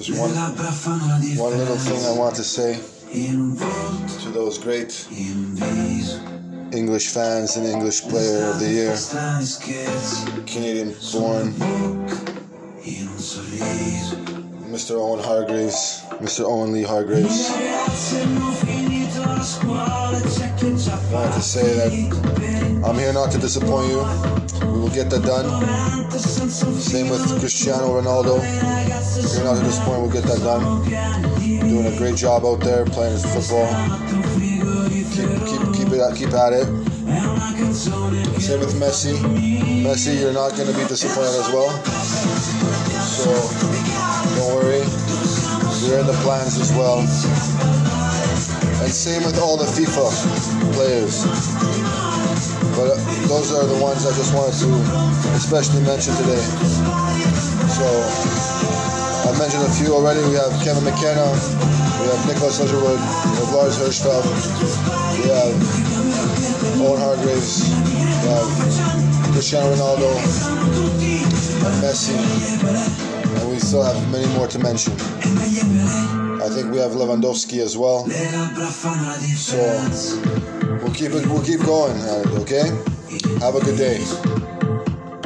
Just one, one little thing I want to say to those great English fans and English Player of the Year, Canadian born, Mr. Owen Hargreaves, Mr. Owen Lee Hargreaves. I want to say that I'm here not to disappoint you. We will get that done. Same with Cristiano Ronaldo. Here not to disappoint, we'll get that done. Doing a great job out there playing his football. Keep, keep, keep it keep at it. Same with Messi. Messi, you're not going to be disappointed as well. So don't worry. We're in the plans as well. And same with all the FIFA players. But those are the ones I just wanted to especially mention today. So few already. We have Kevin McKenna, we have Nicholas Ledgerwood, we have Lars Hirschfeld, we have Owen Hargreaves, we have Cristiano Ronaldo, and Messi, and we still have many more to mention. I think we have Lewandowski as well. So we'll keep it. We'll keep going. Okay. Have a good day.